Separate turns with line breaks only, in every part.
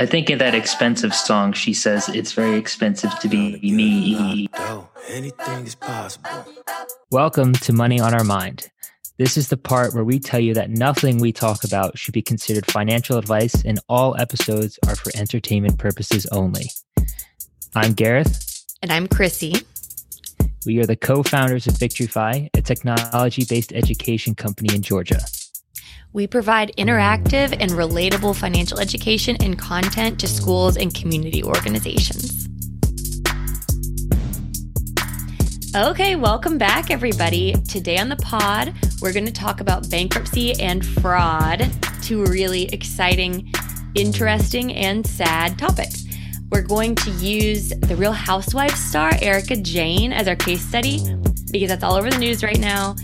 I think in that expensive song, she says it's very expensive to be me.
Anything is possible.
Welcome to Money on Our Mind. This is the part where we tell you that nothing we talk about should be considered financial advice, and all episodes are for entertainment purposes only. I'm Gareth.
And I'm Chrissy.
We are the co founders of VicTreeFi, a technology based education company in Georgia.
We provide interactive and relatable financial education and content to schools and community organizations. Okay, welcome back, everybody. Today on the pod, we're going to talk about bankruptcy and fraud, two really exciting, interesting, and sad topics. We're going to use the Real Housewives star, Erika Jayne, as our case study because that's all over the news right now.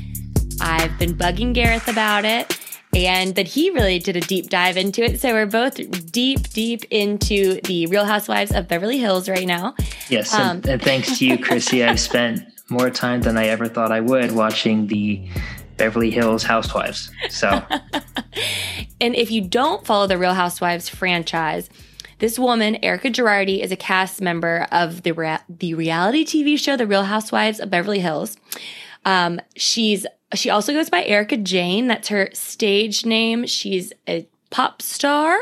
I've been bugging Gareth about it and that he really did a deep dive into it. So we're both deep, deep into the Real Housewives of Beverly Hills right now.
Yes, um, and, and thanks to you, Chrissy, I've spent more time than I ever thought I would watching the Beverly Hills Housewives. So,
and if you don't follow the Real Housewives franchise, this woman, Erika Girardi, is a cast member of the rea- the reality TV show The Real Housewives of Beverly Hills. Um, she's she also goes by Erika Jayne. That's her stage name. She's a pop star.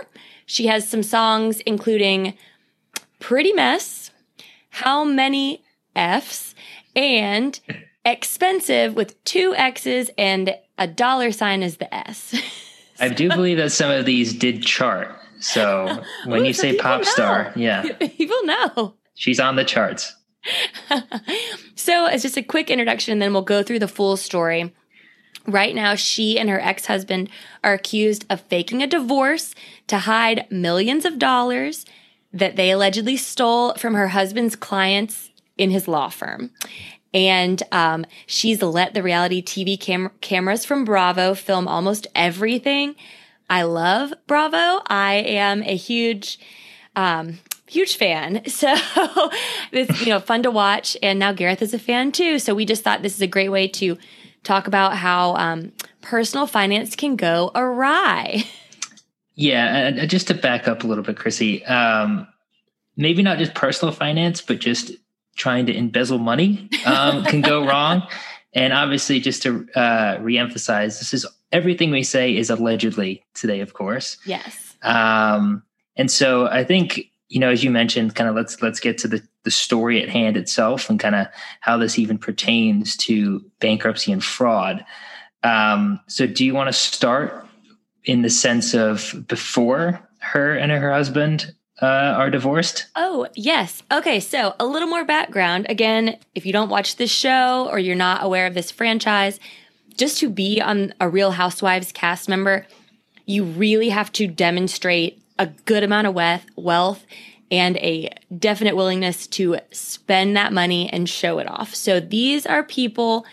She has some songs including Pretty Mess, How Many F's, and Expensive with two X's and a dollar sign is the S.
I do believe that some of these did chart. So when Ooh, you so say pop know. star, yeah.
People know.
She's on the charts.
so it's just a quick introduction, and then we'll go through the full story. Right now, she and her ex husband are accused of faking a divorce to hide millions of dollars that they allegedly stole from her husband's clients in his law firm. And um, she's let the reality TV cam- cameras from Bravo film almost everything. I love Bravo. I am a huge um, huge fan. So it's you know fun to watch, and now Gareth is a fan too. So we just thought this is a great way to talk about how um, personal finance can go awry.
Yeah, uh, just to back up a little bit, Chrissy. Um, maybe not just personal finance, but just trying to embezzle money um, can go wrong. And obviously, just to uh, reemphasize, this is everything we say is allegedly today, of course.
Yes.
Um, and so I think you know, as you mentioned, kind of let's let's get to the the story at hand itself and kind of how this even pertains to bankruptcy and fraud. Um, so, do you want to start in the sense of before her and her husband uh, are divorced?
Oh, yes. Okay, so a little more background. Again, if you don't watch this show or you're not aware of this franchise, just to be on a Real Housewives cast member, you really have to demonstrate a good amount of wealth and a definite willingness to spend that money and show it off. So these are people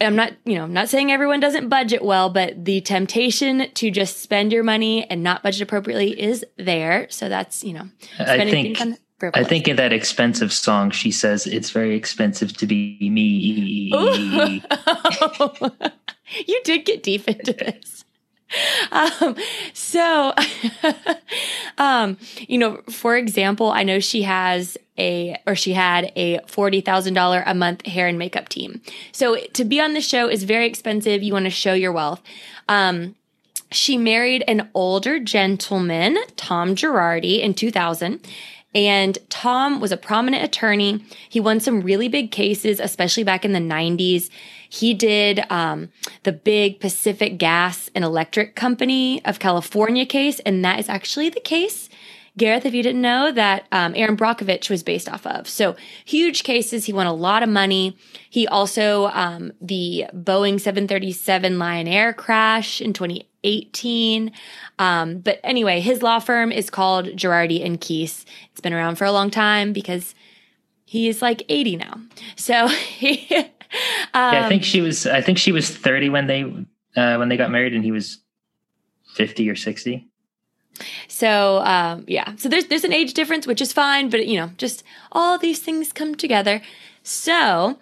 I'm not, you know, I'm not saying everyone doesn't budget well, but the temptation to just spend your money and not budget appropriately is there. So that's, you know,
I think I think in that expensive song, she says it's very expensive to be me.
you did get deep into this. um, so, um, you know, for example, I know she has a, or she had a $40,000 a month hair and makeup team. So to be on the show is very expensive. You want to show your wealth. Um, she married an older gentleman, Tom Girardi, in 2000. And Tom was a prominent attorney. He won some really big cases, especially back in the 90s. He did um, the big Pacific Gas and Electric Company of California case, and that is actually the case. Gareth, if you didn't know, that um, Erin Brockovich was based off of. So huge cases. He won a lot of money. He also, um, the Boeing 737 Lion Air crash in 2018. Um, but anyway, his law firm is called Girardi and Keese. It's been around for a long time because he is like 80 now. So he,
um, yeah, I think she was. I think she was thirty when they uh, when they got married, and he was fifty or sixty.
So um, yeah, so there's there's an age difference, which is fine, but you know, just all these things come together. So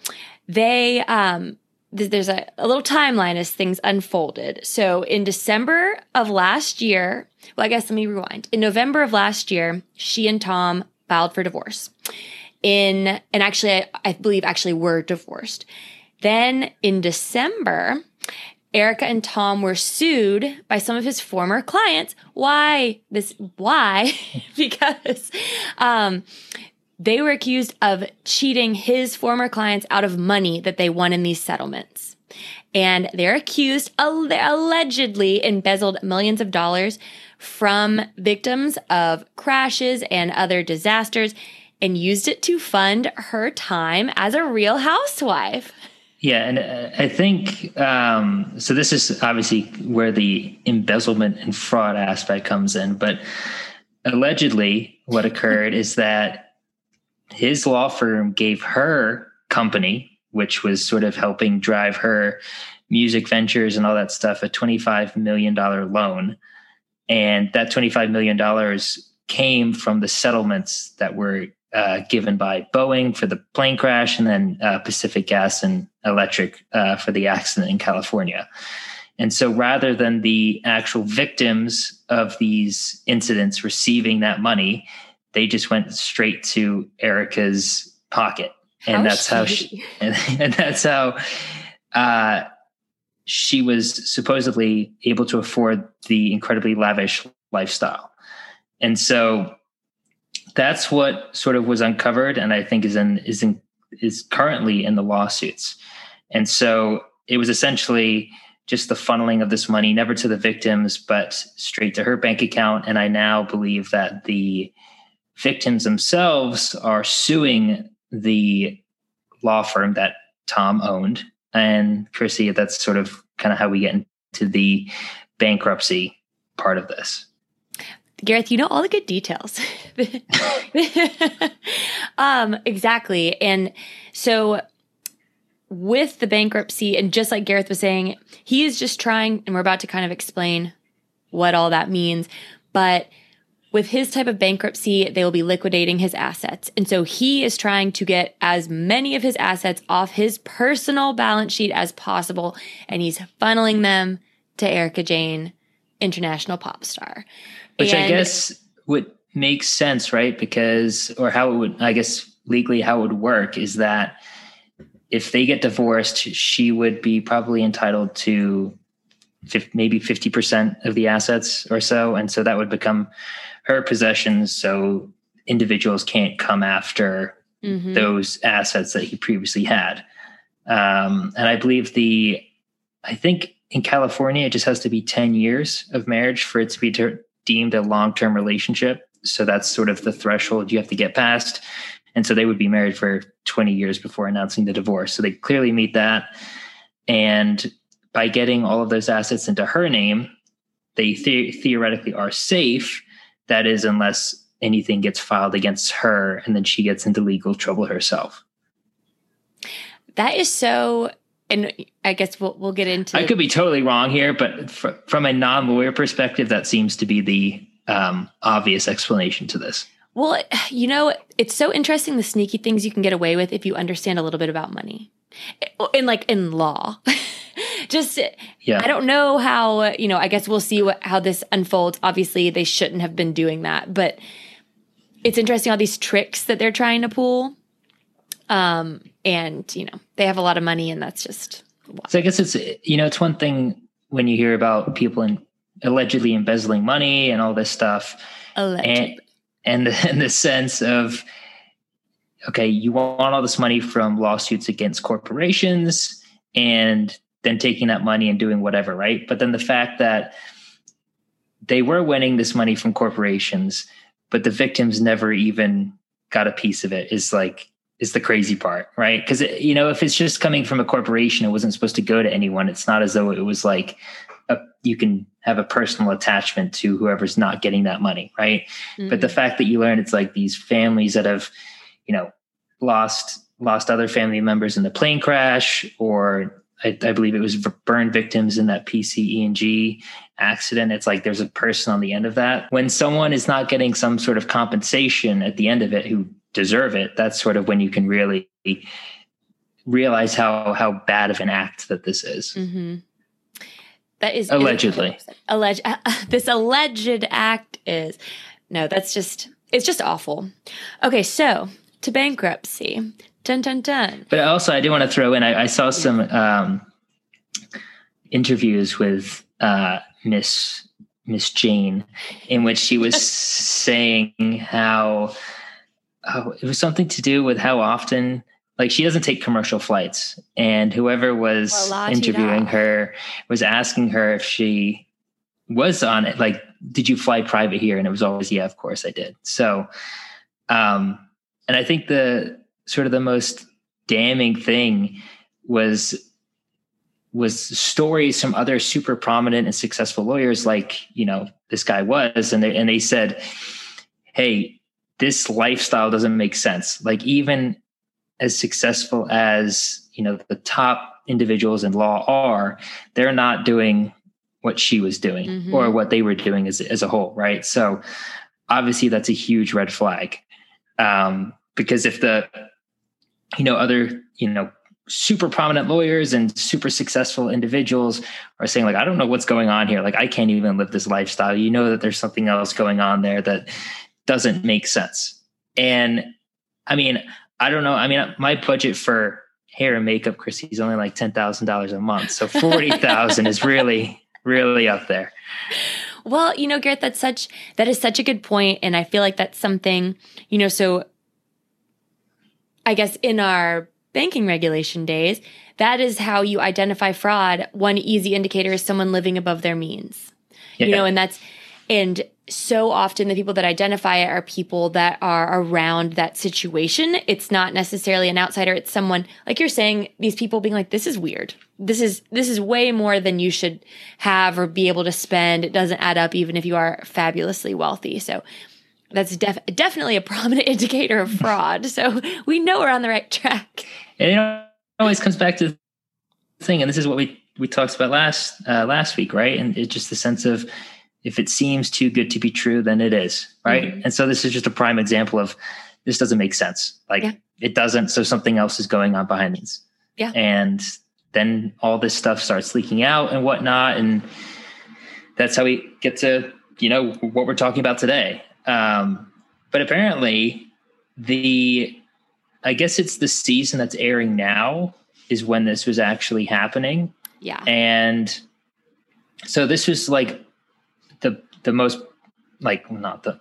they um, there's a, a little timeline as things unfolded. So in December of last year, well, I guess let me rewind. In November of last year, she and Tom filed for divorce. In and actually, I, I believe actually were divorced. Then in December, Erika and Tom were sued by some of his former clients. Why? This why? because um, they were accused of cheating his former clients out of money that they won in these settlements. And they're accused, allegedly embezzled millions of dollars from victims of crashes and other disasters and used it to fund her time as a real housewife.
Yeah, and uh, I think um, so. This is obviously where the embezzlement and fraud aspect comes in. But allegedly, what occurred is that his law firm gave her company, which was sort of helping drive her music ventures and all that stuff, a $25 million loan. And that $25 million came from the settlements that were uh, given by Boeing for the plane crash and then uh, Pacific Gas and Electric uh, for the accident in California. And so rather than the actual victims of these incidents receiving that money, they just went straight to Erika's pocket. And how that's how she, and, and that's how uh, she was supposedly able to afford the incredibly lavish lifestyle. And so that's what sort of was uncovered and I think is in is in is currently in the lawsuits. And so it was essentially just the funneling of this money never to the victims but straight to her bank account and I now believe that the victims themselves are suing the law firm that Tom owned. And Chrissy, that's sort of kind of how we get into the bankruptcy part of this.
Gareth, you know all the good details. um, exactly. And so with the bankruptcy, and just like Gareth was saying, he is just trying, and we're about to kind of explain what all that means. But with his type of bankruptcy, they will be liquidating his assets. And so he is trying to get as many of his assets off his personal balance sheet as possible. And he's funneling them to Erika Jayne, international pop star.
Which and, I guess would make sense, right? Because, or how it would, I guess, legally, how it would work is that if they get divorced, she would be probably entitled to maybe 50% of the assets or so. And so that would become her possessions. So individuals can't come after mm-hmm. those assets that he previously had. Um, and I believe the, I think in California, it just has to be 10 years of marriage for it to be ter- deemed a long term relationship. So that's sort of the threshold you have to get past. And so they would be married for 20 years before announcing the divorce. So they clearly meet that. And by getting all of those assets into her name, they the- theoretically are safe. That is, unless anything gets filed against her and then she gets into legal trouble herself.
That is so. And I guess we'll we'll get into.
I could be totally wrong here, but fr- from a non lawyer perspective, that seems to be the um, obvious explanation to this.
Well, you know, it's so interesting the sneaky things you can get away with if you understand a little bit about money, in like in law. just yeah. I don't know how, you know, I guess we'll see what how this unfolds. Obviously, they shouldn't have been doing that, but it's interesting all these tricks that they're trying to pull. Um and, you know, they have a lot of money and that's just
So I guess it's you know, it's one thing when you hear about people in allegedly embezzling money and all this stuff. Allegedly. And, and in the sense of okay, you want all this money from lawsuits against corporations and then taking that money and doing whatever, right? But then the fact that they were winning this money from corporations, but the victims never even got a piece of it is like is the crazy part, right? Because you know, if it's just coming from a corporation, it wasn't supposed to go to anyone. It's not as though it was like a, you can have a personal attachment to whoever's not getting that money, right? Mm-hmm. But the fact that you learn it's like these families that have, you know, lost lost other family members in the plane crash or I, I, believe it was burn victims in that PCE&G accident. It's like there's a person on the end of that. When someone is not getting some sort of compensation at the end of it who deserve it, that's sort of when you can really realize how how bad of an act that this is.
Mm-hmm. That is
Allegedly.
alleged. this alleged act is no. That's just it's just awful. Okay, so to bankruptcy. Dun dun dun.
But also, I do want to throw in. I, I saw some um, interviews with uh, Miss Miss Jayne, in which she was saying how oh, it was something to do with how often, like, she doesn't take commercial flights, and whoever was
Well,
interviewing her was asking her if she was on it. Like, did you fly private here? And it was always, yeah, of course I did. So, um, and I think the sort of the most damning thing was was stories from other super prominent and successful lawyers like you know this guy was and they and they said hey this lifestyle doesn't make sense. Like even as successful as you know the top individuals in law are they're not doing what she was doing
Mhm.
or what they were doing as, as a whole right? So obviously that's a huge red flag. Um, because if the you know other you know super prominent lawyers and super successful individuals are saying like i don't know what's going on here. Like i can't even live this lifestyle. You know that there's something else going on there that doesn't make sense and i mean i don't know i mean my budget for hair and makeup chrissy is only like $10000 a month so 40000 is really really up there
Well, you know, Gareth, that's such that is such a good point, and I feel like that's something you know. So, I guess in our banking regulation days, that is how you identify fraud. One easy indicator is someone living above their means. You know, and that's and so often the people that identify it are people that are around that situation. It's not necessarily an outsider. It's someone like you're saying. These people being like, "This is weird. This is this is way more than you should have or be able to spend. It doesn't add up, even if you are fabulously wealthy." So that's def- definitely a prominent indicator of fraud. so we know we're on the right track.
And it always comes back to the thing, and this is what we we talked about last uh, last week, right? And it's just the sense of if it seems too good to be true, then it is, right?
Mhm.
And so this is just a prime example of this doesn't make sense. Like
Yeah.
it doesn't. So something else is going on behind these.
Yeah.
And then all this stuff starts leaking out and whatnot, and that's how we get to you know what we're talking about today. Um, but apparently, the I guess it's the season that's airing now is when this was actually happening.
Yeah.
And so this was like the most like not the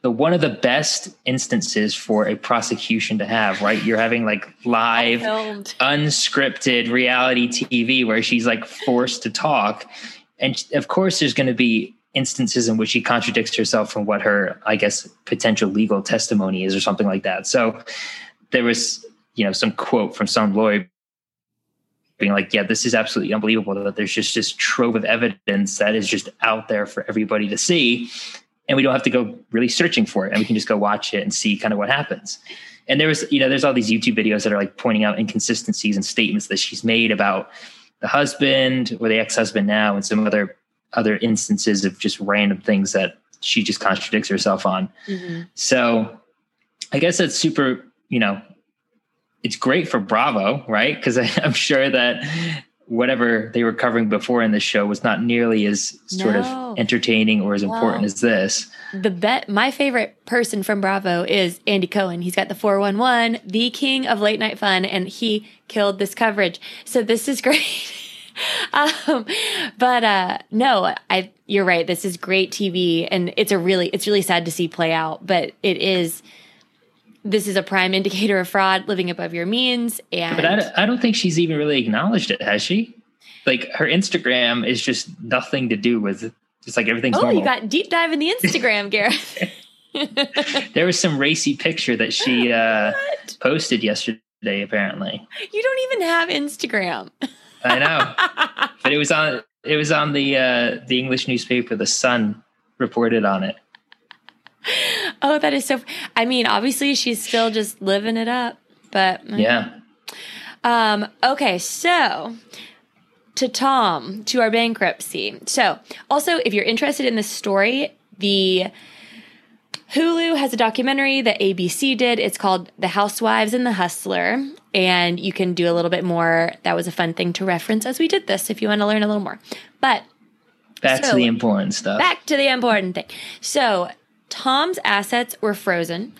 the one of the best instances for a prosecution to have, right? You're having like live unscripted reality TV where she's like forced to talk. And of course, there's going to be instances in which she contradicts herself from what her, I guess, potential legal testimony is or something like that. So there was, you know, some quote from some lawyer being like, yeah, this is absolutely unbelievable that there's just this trove of evidence that is just out there for everybody to see. And we don't have to go really searching for it. And we can just go watch it and see kind of what happens. And there was, you know, there's all these YouTube videos that are like pointing out inconsistencies and statements that she's made about the husband or the ex-husband now and some other other instances of just random things that she just contradicts herself on.
Mhm.
So I guess that's super, you know, it's great for Bravo, right? Because I'm sure that whatever they were covering before in the show was not nearly as sort
No.
of entertaining or as important as this.
The bet my favorite person from Bravo is Andy Cohen. He's got the 411, the king of late night fun, and he killed this coverage. So this is great. um, but uh no, I you're right. This is great TV and it's a really it's really sad to see play out, but it is this is a prime indicator of fraud, living above your means and
But I, don't- I don't think she's even really acknowledged it, has she? Like her Instagram is just nothing to do with it's like everything's
Oh,
normal.
you got deep dive in the Instagram, Gareth.
there was some racy picture that she uh, posted yesterday, apparently.
You don't even have Instagram.
I know. but it was on it was on the uh the english newspaper the sun reported on it
Oh, that is so. I mean, obviously, she's still just living it up. But
yeah
Um. Okay. So to Tom to our bankruptcy. So also, if you're interested in this story, the Hulu has a documentary that ABC did. It's called The Housewives and the Hustler. And you can do a little bit more. That was a fun thing to reference as we did this if you want to learn a little more. But
Back
So-
to the important stuff.
back to the important thing. So Tom's assets were frozen.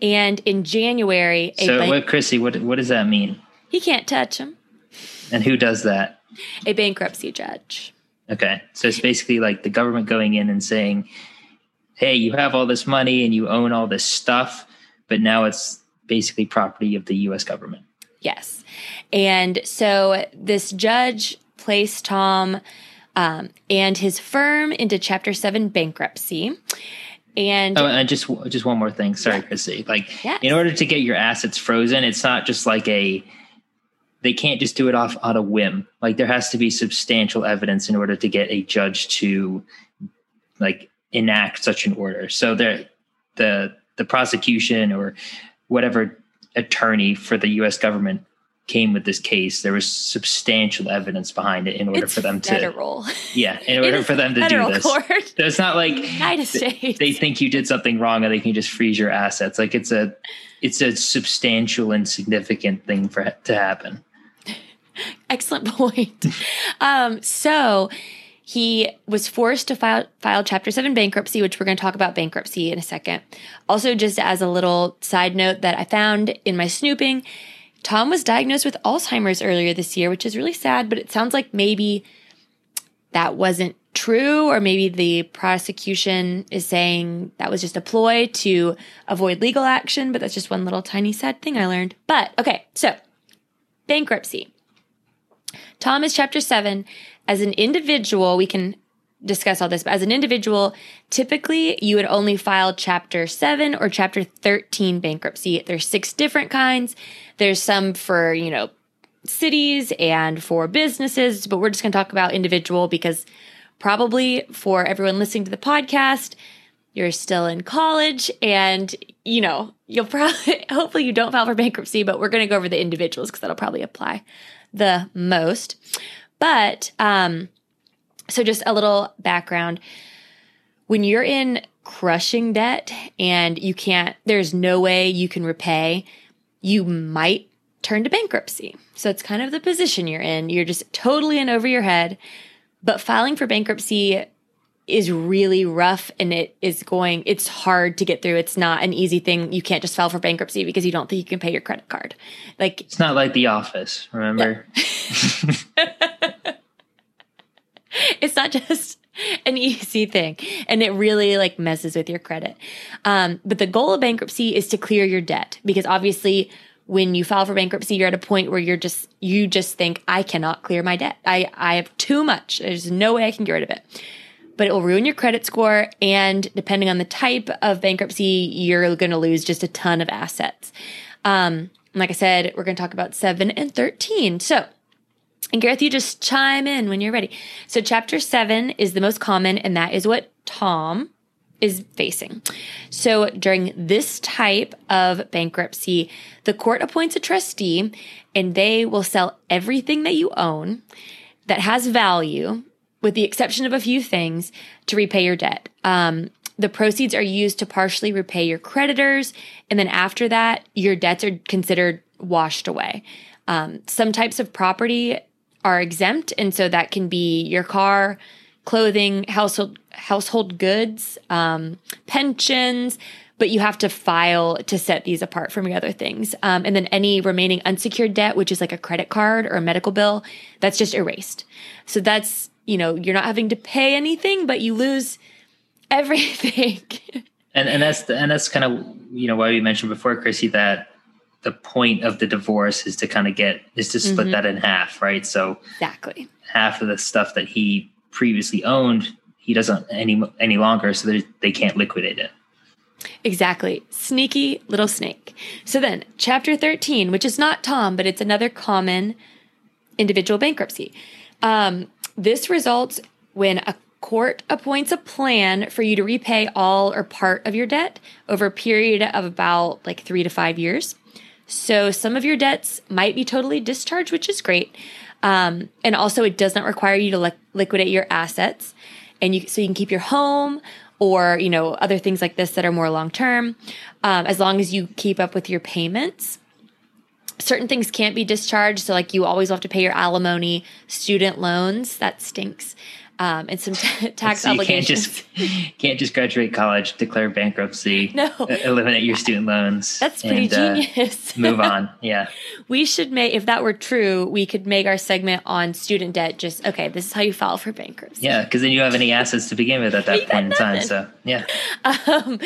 And in January, a
so,
bank-
what, Chrissy, what what does that mean?
he can't touch them.
And who does that?
A bankruptcy judge.
Okay, so it's basically like the government going in and saying, "Hey, you have all this money and you own all this stuff, but now it's basically property of the U.S. government."
Yes. And so this judge placed Tom um, and his firm into Chapter 7 bankruptcy. And
Oh, and just just one more thing. Sorry, Chrissy. Like,
Yes.
in order to get your assets frozen, it's not just like a. They can't just do it off on a whim. Like, there has to be substantial evidence in order to get a judge to, like, enact such an order. So there, the the prosecution or whatever attorney for the U.S. government came with this case, there was substantial evidence behind it in order
it's
for them to,
federal.
yeah, in order for them to do this.
court.
It's not like
United States.
they think you did something wrong and they can just freeze your assets. Like it's a it's a substantial and significant thing for to happen.
Excellent point. um, so he was forced to file, file Chapter 7 bankruptcy, which we're going to talk about bankruptcy in a second. Also, just as a little side note that I found in my snooping, Tom was diagnosed with Alzheimer's earlier this year, which is really sad, but it sounds like maybe that wasn't true, or maybe the prosecution is saying that was just a ploy to avoid legal action, but that's just one little tiny sad thing I learned. But okay, so bankruptcy. Tom is chapter seven. As an individual, we can discuss all this, but as an individual, typically you would only file chapter seven or chapter 13 bankruptcy. There's six different kinds. There's some for, you know, cities and for businesses, but we're just going to talk about individual because probably for everyone listening to the podcast, you're still in college and you know you'll probably hopefully you don't file for bankruptcy but we're going to go over the individuals because that'll probably apply the most but um so just a little background. When you're in crushing debt and you can't there's no way you can repay you might turn to bankruptcy. So it's kind of the position you're in. You're just totally in over your head. But filing for bankruptcy is really rough and it is going it's hard to get through. It's not an easy thing. You can't just file for bankruptcy because you don't think you can pay your credit card. Like
It's not like The Office, remember?
it's not just an easy thing and it really like messes with your credit. Um, but the goal of bankruptcy is to clear your debt because obviously when you file for bankruptcy you're at a point where you're just you just think i cannot clear my debt. I i have too much. There's no way i can get rid of it. But it will ruin your credit score and depending on the type of bankruptcy you're going to lose just a ton of assets. Um, like i said we're going to talk about 7 and 13 so and Gareth, you just chime in when you're ready. So, chapter seven is the most common, and that is what Tom is facing. So, during this type of bankruptcy, the court appoints a trustee and they will sell everything that you own that has value, with the exception of a few things, to repay your debt. Um, the proceeds are used to partially repay your creditors, and then after that, your debts are considered washed away. Um, some types of property are exempt, and so that can be your car, clothing, household household goods, um, pensions. But you have to file to set these apart from your other things. Um, and then any remaining unsecured debt, which is like a credit card or a medical bill, that's just erased. So that's, you know, you're not having to pay anything, but you lose everything.
And and that's the, and that's kind of you know why we mentioned before, Chrissy, that the point of the divorce is to kind of get is to split
Mhm.
that in half, right? So
exactly.
half of the stuff that he previously owned, he doesn't any any longer, so they they can't liquidate it.
Exactly. Sneaky little snake. So then, chapter 13, which is not Tom, but it's another common individual bankruptcy. Um, this results when a court appoints a plan for you to repay all or part of your debt over a period of about like three to five years. So some of your debts might be totally discharged, which is great. Um, and also, it does not require you to li- liquidate your assets, and you so you can keep your home or you know other things like this that are more long term. Um, as long as you keep up with your payments, certain things can't be discharged. So like you always have to pay your alimony, student loans. That stinks um, and some t- tax
so you
obligations.
Can't just can't just graduate college, declare bankruptcy,
no,
eliminate your student loans.
That's pretty and, genius.
Uh, move on. Yeah,
we should make if that were true, we could make our segment on student debt. Just okay, this is how you file for bankruptcy.
Yeah, because then you have any assets to begin with at that point in time. So yeah.
Um,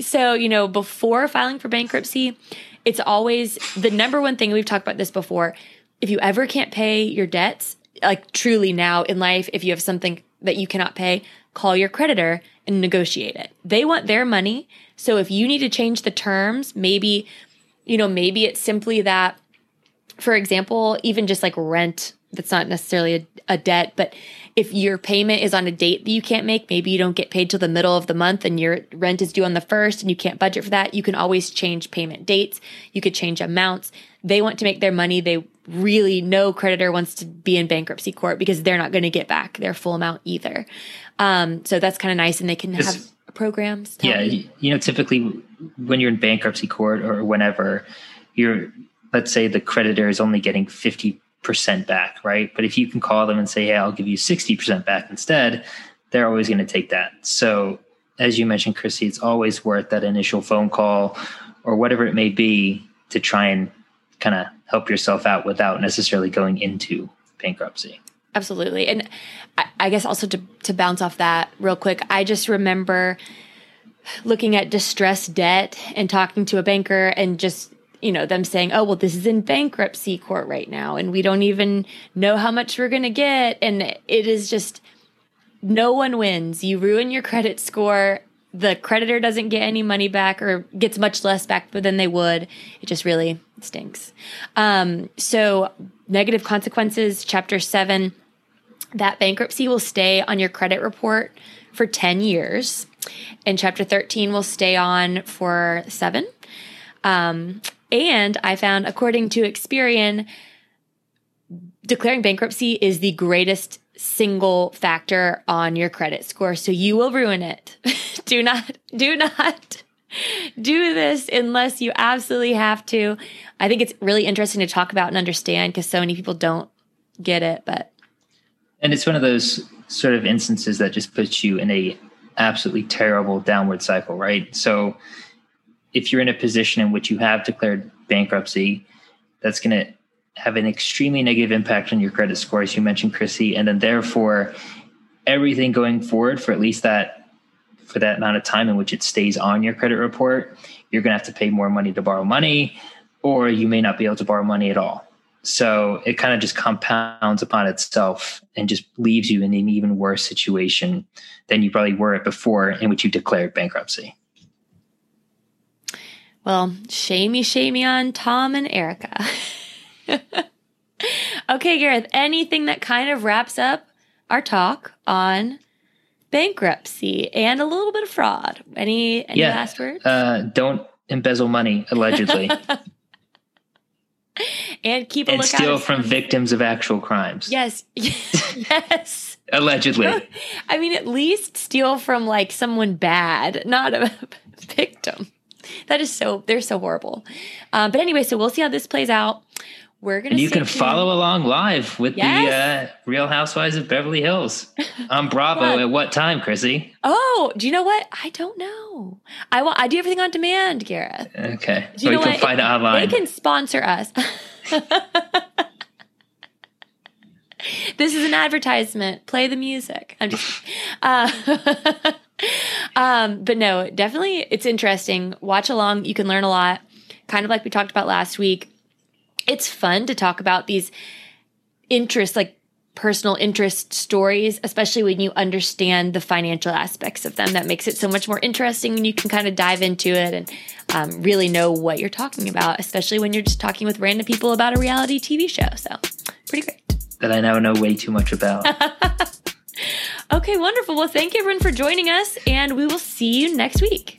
so you know, before filing for bankruptcy, it's always the number one thing we've talked about this before. If you ever can't pay your debts, like truly now in life, if you have something that you cannot pay, call your creditor and negotiate it. They want their money. So if you need to change the terms, maybe, you know, maybe it's simply that, for example, even just like rent, that's not necessarily a, a debt, but if your payment is on a date that you can't make, maybe you don't get paid till the middle of the month and your rent is due on the first and you can't budget for that, you can always change payment dates. You could change amounts. They want to make their money. They really no creditor wants to be in bankruptcy court because they're not going to get back their full amount either. Um, so that's kind of nice, and they can have programs.
Yeah, you. you know, typically when you're in bankruptcy court or whenever you're, let's say the creditor is only getting fifty percent back, right? But if you can call them and say, "Hey, I'll give you sixty percent back instead," they're always going to take that. So, as you mentioned, Chrissy, it's always worth that initial phone call or whatever it may be to try and kind of help yourself out without necessarily going into bankruptcy.
Absolutely. And I, guess also to, to bounce off that real quick, I just remember looking at distressed debt and talking to a banker and just you know them saying oh well this is in bankruptcy court right now and we don't even know how much we're going to get and it is just no one wins you ruin your credit score the creditor doesn't get any money back or gets much less back than they would. It just really stinks. Um, so, negative consequences, chapter seven, that bankruptcy will stay on your credit report for 10 years. And chapter 13 will stay on for seven. Um, and I found, according to Experian, declaring bankruptcy is the greatest single factor on your credit score. So you will ruin it. do not, do not do this unless you absolutely have to. I think it's really interesting to talk about and understand because so many people don't get it, but.
And it's one of those sort of instances that just puts you in a absolutely terrible downward cycle, right? So if you're in a position in which you have declared bankruptcy, that's going to have an extremely negative impact on your credit score, as you mentioned, Chrissy, and then therefore everything going forward for at least that for that amount of time in which it stays on your credit report, you're going to have to pay more money to borrow money, or you may not be able to borrow money at all. So it kind of just compounds upon itself and just leaves you in an even worse situation than you probably were at before, in which you declared bankruptcy.
Well, shamey, shamey on Tom and Erika. okay, Gareth, anything that kind of wraps up our talk on bankruptcy and a little bit of fraud. Any any yeah, last words?
Uh, don't embezzle money, allegedly.
and keep a
and steal from victims of actual crimes.
Yes, yes.
allegedly.
I mean, at least steal from like someone bad, not a victim. That is so. They're so horrible. Um, but anyway, so we'll see how this plays out we're gonna.
And you can follow along live with yes. the uh, Real Housewives of Beverly Hills on Bravo. At what time, Chrissy?
Oh, do you know what? I don't know. I want. I do everything on demand, Gareth.
Okay, do you, so you can what? find it online.
They can sponsor us. this is an advertisement. Play the music. I'm just. Uh, um, but no, definitely, it's interesting. Watch along. You can learn a lot. Kind of like we talked about last week it's fun to talk about these interests, like personal interest stories, especially when you understand the financial aspects of them. That makes it so much more interesting and you can kind of dive into it and um, really know what you're talking about, especially when you're just talking with random people about a reality TV show. So, pretty great.
That I now know way too much about.
okay, wonderful. Well, thank you everyone for joining us, and we will see you next week.